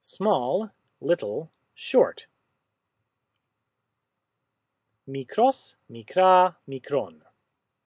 small, little, short. Mikros, mikra, mikron.